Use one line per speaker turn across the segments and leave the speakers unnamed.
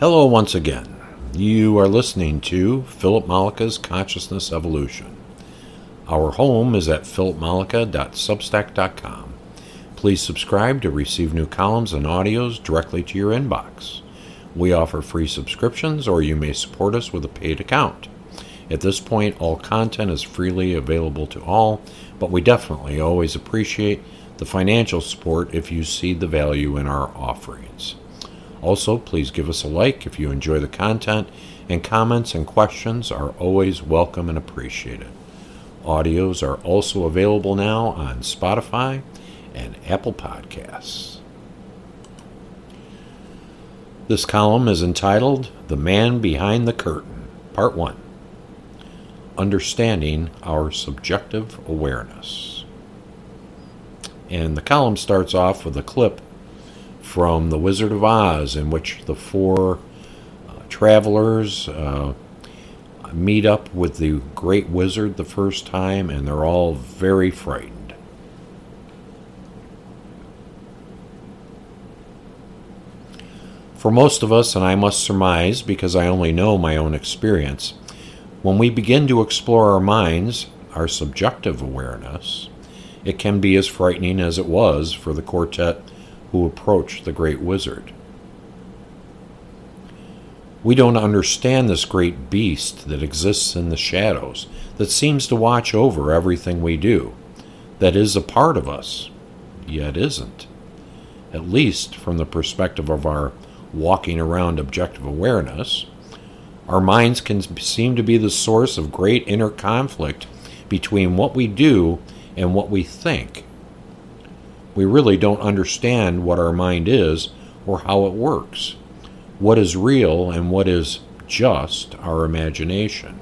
Hello, once again. You are listening to Philip Mollica's Consciousness Evolution. Our home is at philipmollica.substack.com. Please subscribe to receive new columns and audios directly to your inbox. We offer free subscriptions, or you may support us with a paid account. At this point, all content is freely available to all, but we definitely always appreciate the financial support if you see the value in our offerings. Also, please give us a like if you enjoy the content, and comments and questions are always welcome and appreciated. Audios are also available now on Spotify and Apple Podcasts. This column is entitled The Man Behind the Curtain, Part 1 Understanding Our Subjective Awareness. And the column starts off with a clip from The Wizard of Oz, in which the four uh, travelers uh, meet up with the great wizard the first time, and they're all very frightened. For most of us, and I must surmise because I only know my own experience, when we begin to explore our minds, our subjective awareness, it can be as frightening as it was for the quartet who approached the great wizard. We don't understand this great beast that exists in the shadows, that seems to watch over everything we do, that is a part of us, yet isn't. At least from the perspective of our walking around objective awareness, our minds can seem to be the source of great inner conflict between what we do and what we think we really don't understand what our mind is or how it works, what is real and what is just our imagination.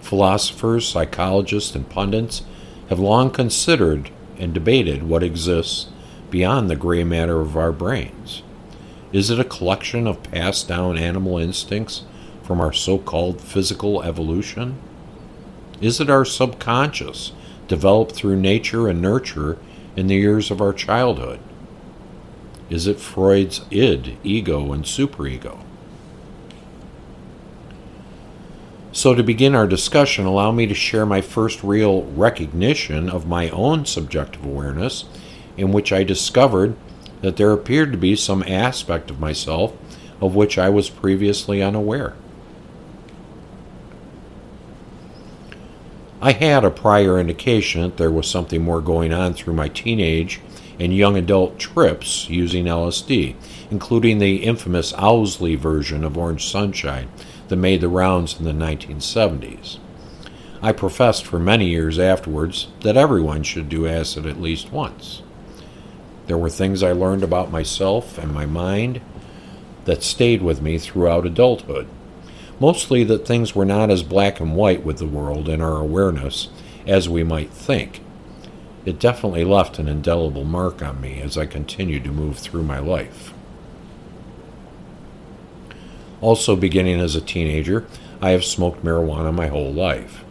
Philosophers, psychologists, and pundits have long considered and debated what exists beyond the gray matter of our brains. Is it a collection of passed down animal instincts from our so called physical evolution? Is it our subconscious developed through nature and nurture in the years of our childhood? Is it Freud's id, ego, and superego? So, to begin our discussion, allow me to share my first real recognition of my own subjective awareness, in which I discovered that there appeared to be some aspect of myself of which I was previously unaware. I had a prior indication that there was something more going on through my teenage and young adult trips using LSD, including the infamous Owsley version of Orange Sunshine that made the rounds in the 1970s. I professed for many years afterwards that everyone should do acid at least once. There were things I learned about myself and my mind that stayed with me throughout adulthood mostly that things were not as black and white with the world and our awareness as we might think. It definitely left an indelible mark on me as I continued to move through my life. Also, beginning as a teenager, I have smoked marijuana my whole life.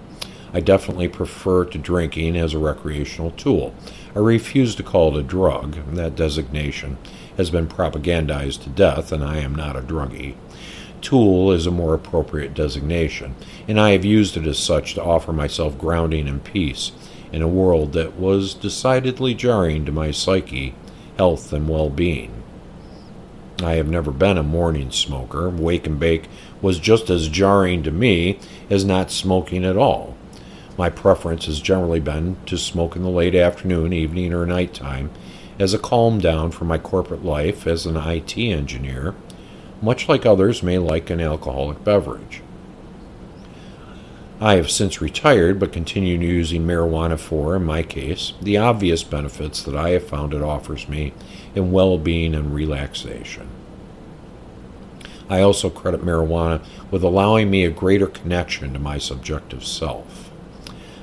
I definitely prefer to drinking as a recreational tool. I refuse to call it a drug. That designation has been propagandized to death, and I am not a druggie. Tool is a more appropriate designation, and I have used it as such to offer myself grounding and peace in a world that was decidedly jarring to my psyche, health, and well being. I have never been a morning smoker. Wake and bake was just as jarring to me as not smoking at all. My preference has generally been to smoke in the late afternoon, evening, or night time as a calm down for my corporate life as an IT engineer much like others may like an alcoholic beverage. I have since retired but continue using marijuana for, in my case, the obvious benefits that I have found it offers me in well being and relaxation. I also credit marijuana with allowing me a greater connection to my subjective self.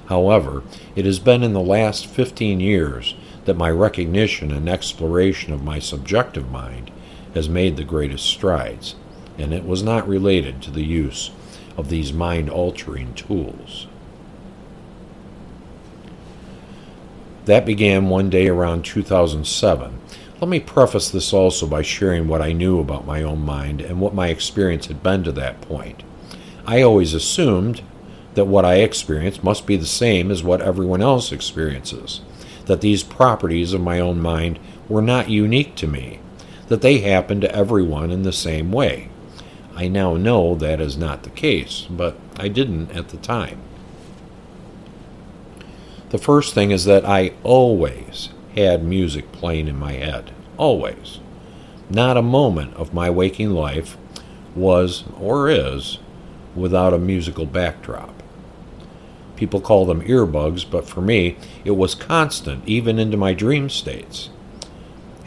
However, it has been in the last 15 years that my recognition and exploration of my subjective mind has made the greatest strides, and it was not related to the use of these mind altering tools. That began one day around 2007. Let me preface this also by sharing what I knew about my own mind and what my experience had been to that point. I always assumed that what I experienced must be the same as what everyone else experiences, that these properties of my own mind were not unique to me, that they happen to everyone in the same way. I now know that is not the case, but I didn't at the time. The first thing is that I always had music playing in my head. Always. Not a moment of my waking life was, or is, without a musical backdrop. People call them earbugs, but for me, it was constant, even into my dream states.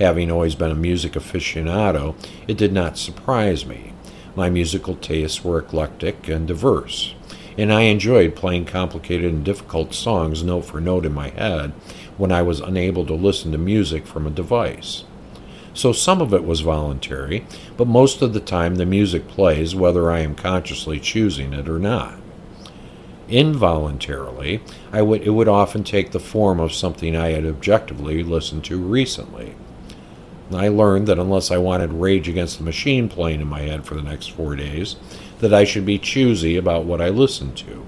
Having always been a music aficionado, it did not surprise me. My musical tastes were eclectic and diverse and I enjoyed playing complicated and difficult songs note for note in my head when I was unable to listen to music from a device. So some of it was voluntary, but most of the time the music plays whether I am consciously choosing it or not. Involuntarily, I would, it would often take the form of something I had objectively listened to recently. I learned that unless I wanted Rage Against the Machine playing in my head for the next four days, that I should be choosy about what I listened to.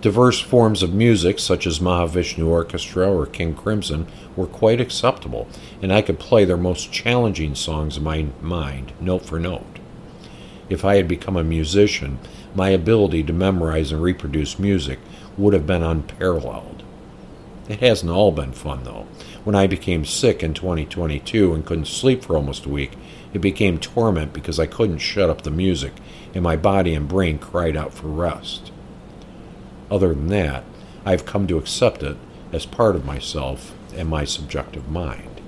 Diverse forms of music, such as Mahavishnu Orchestra or King Crimson, were quite acceptable, and I could play their most challenging songs in my mind, note for note. If I had become a musician, my ability to memorize and reproduce music would have been unparalleled. It hasn't all been fun, though. When I became sick in 2022 and couldn't sleep for almost a week, it became torment because I couldn't shut up the music, and my body and brain cried out for rest. Other than that, I've come to accept it as part of myself and my subjective mind.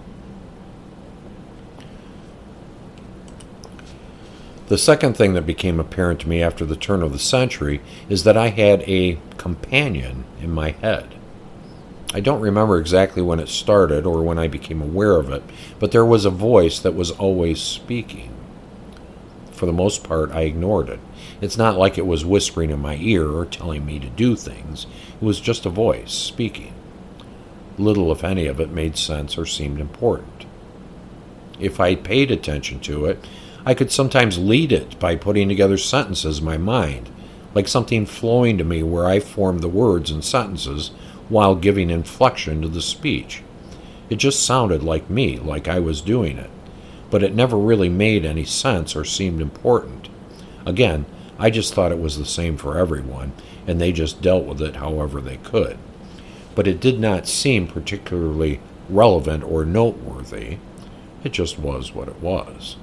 The second thing that became apparent to me after the turn of the century is that I had a companion in my head. I don't remember exactly when it started or when I became aware of it, but there was a voice that was always speaking. For the most part, I ignored it. It's not like it was whispering in my ear or telling me to do things, it was just a voice speaking. Little, if any, of it made sense or seemed important. If I paid attention to it, I could sometimes lead it by putting together sentences in my mind, like something flowing to me where I formed the words and sentences while giving inflection to the speech. It just sounded like me, like I was doing it, but it never really made any sense or seemed important. Again, I just thought it was the same for everyone, and they just dealt with it however they could. But it did not seem particularly relevant or noteworthy. It just was what it was.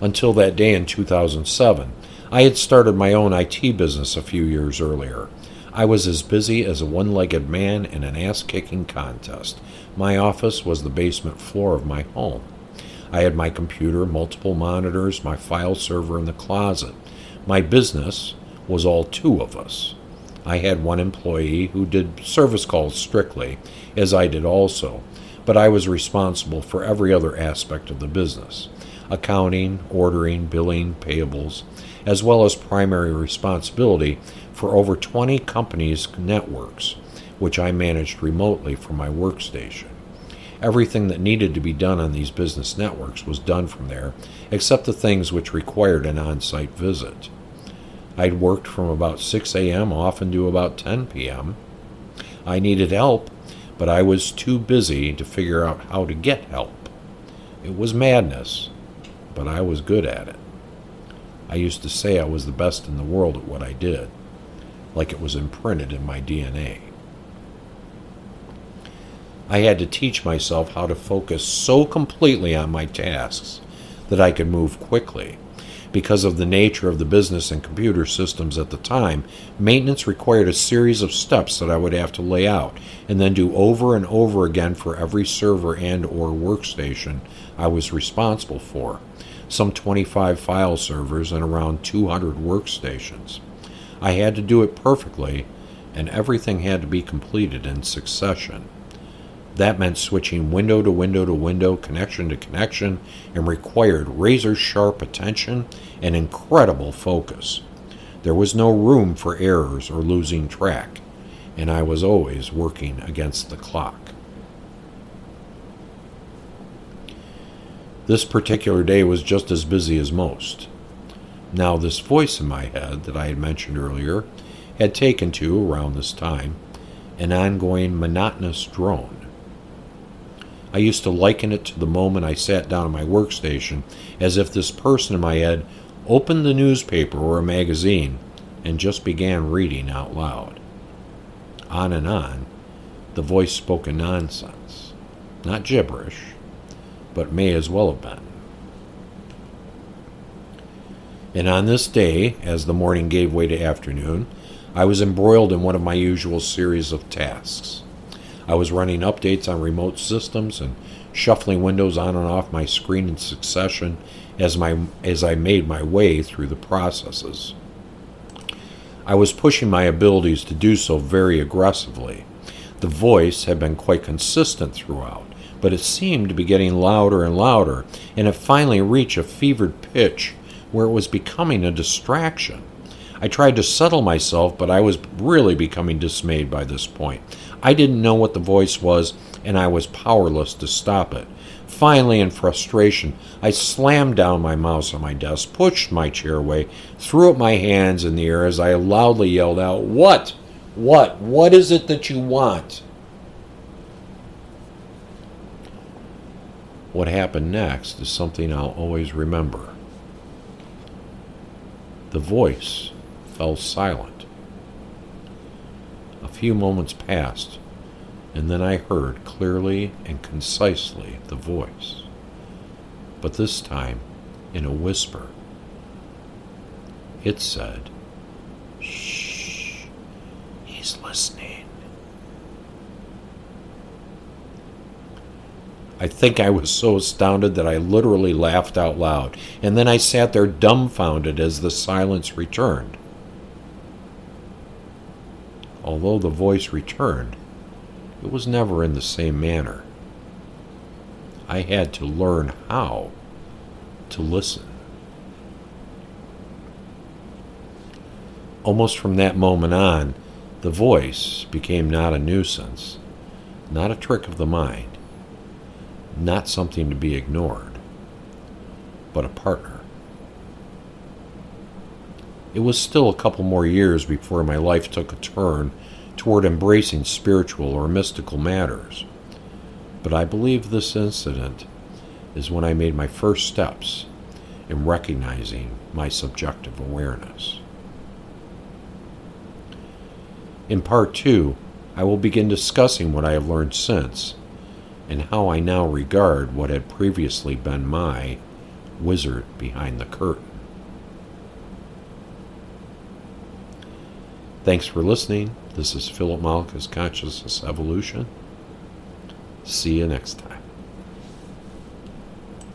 Until that day in 2007, I had started my own IT business a few years earlier. I was as busy as a one legged man in an ass kicking contest. My office was the basement floor of my home. I had my computer, multiple monitors, my file server in the closet. My business was all two of us. I had one employee who did service calls strictly, as I did also, but I was responsible for every other aspect of the business accounting, ordering, billing, payables, as well as primary responsibility for over 20 companies' networks, which I managed remotely from my workstation. Everything that needed to be done on these business networks was done from there, except the things which required an on site visit. I'd worked from about 6 a.m. often to about 10 p.m. I needed help, but I was too busy to figure out how to get help. It was madness, but I was good at it. I used to say I was the best in the world at what I did like it was imprinted in my DNA. I had to teach myself how to focus so completely on my tasks that I could move quickly. Because of the nature of the business and computer systems at the time, maintenance required a series of steps that I would have to lay out and then do over and over again for every server and or workstation I was responsible for. Some 25 file servers and around 200 workstations. I had to do it perfectly, and everything had to be completed in succession. That meant switching window to window to window, connection to connection, and required razor sharp attention and incredible focus. There was no room for errors or losing track. and I was always working against the clock. This particular day was just as busy as most. Now, this voice in my head that I had mentioned earlier had taken to, around this time, an ongoing monotonous drone. I used to liken it to the moment I sat down at my workstation as if this person in my head opened the newspaper or a magazine and just began reading out loud. On and on, the voice spoke a nonsense. Not gibberish, but may as well have been. And on this day, as the morning gave way to afternoon, I was embroiled in one of my usual series of tasks. I was running updates on remote systems and shuffling windows on and off my screen in succession as, my, as I made my way through the processes. I was pushing my abilities to do so very aggressively. The voice had been quite consistent throughout, but it seemed to be getting louder and louder, and it finally reached a fevered pitch where it was becoming a distraction. I tried to settle myself, but I was really becoming dismayed by this point. I didn't know what the voice was, and I was powerless to stop it. Finally, in frustration, I slammed down my mouse on my desk, pushed my chair away, threw up my hands in the air as I loudly yelled out, What? What? What is it that you want? What happened next is something I'll always remember. The voice fell silent. A few moments passed, and then I heard clearly and concisely the voice, but this time in a whisper. It said, Shh, he's listening. I think I was so astounded that I literally laughed out loud, and then I sat there dumbfounded as the silence returned although the voice returned, it was never in the same manner. I had to learn how to listen. Almost from that moment on, the voice became not a nuisance, not a trick of the mind, not something to be ignored, but a partner. It was still a couple more years before my life took a turn toward embracing spiritual or mystical matters. But I believe this incident is when I made my first steps in recognizing my subjective awareness. In part two, I will begin discussing what I have learned since and how I now regard what had previously been my wizard behind the curtain. Thanks for listening. This is Philip Mollica's Consciousness Evolution. See you next time.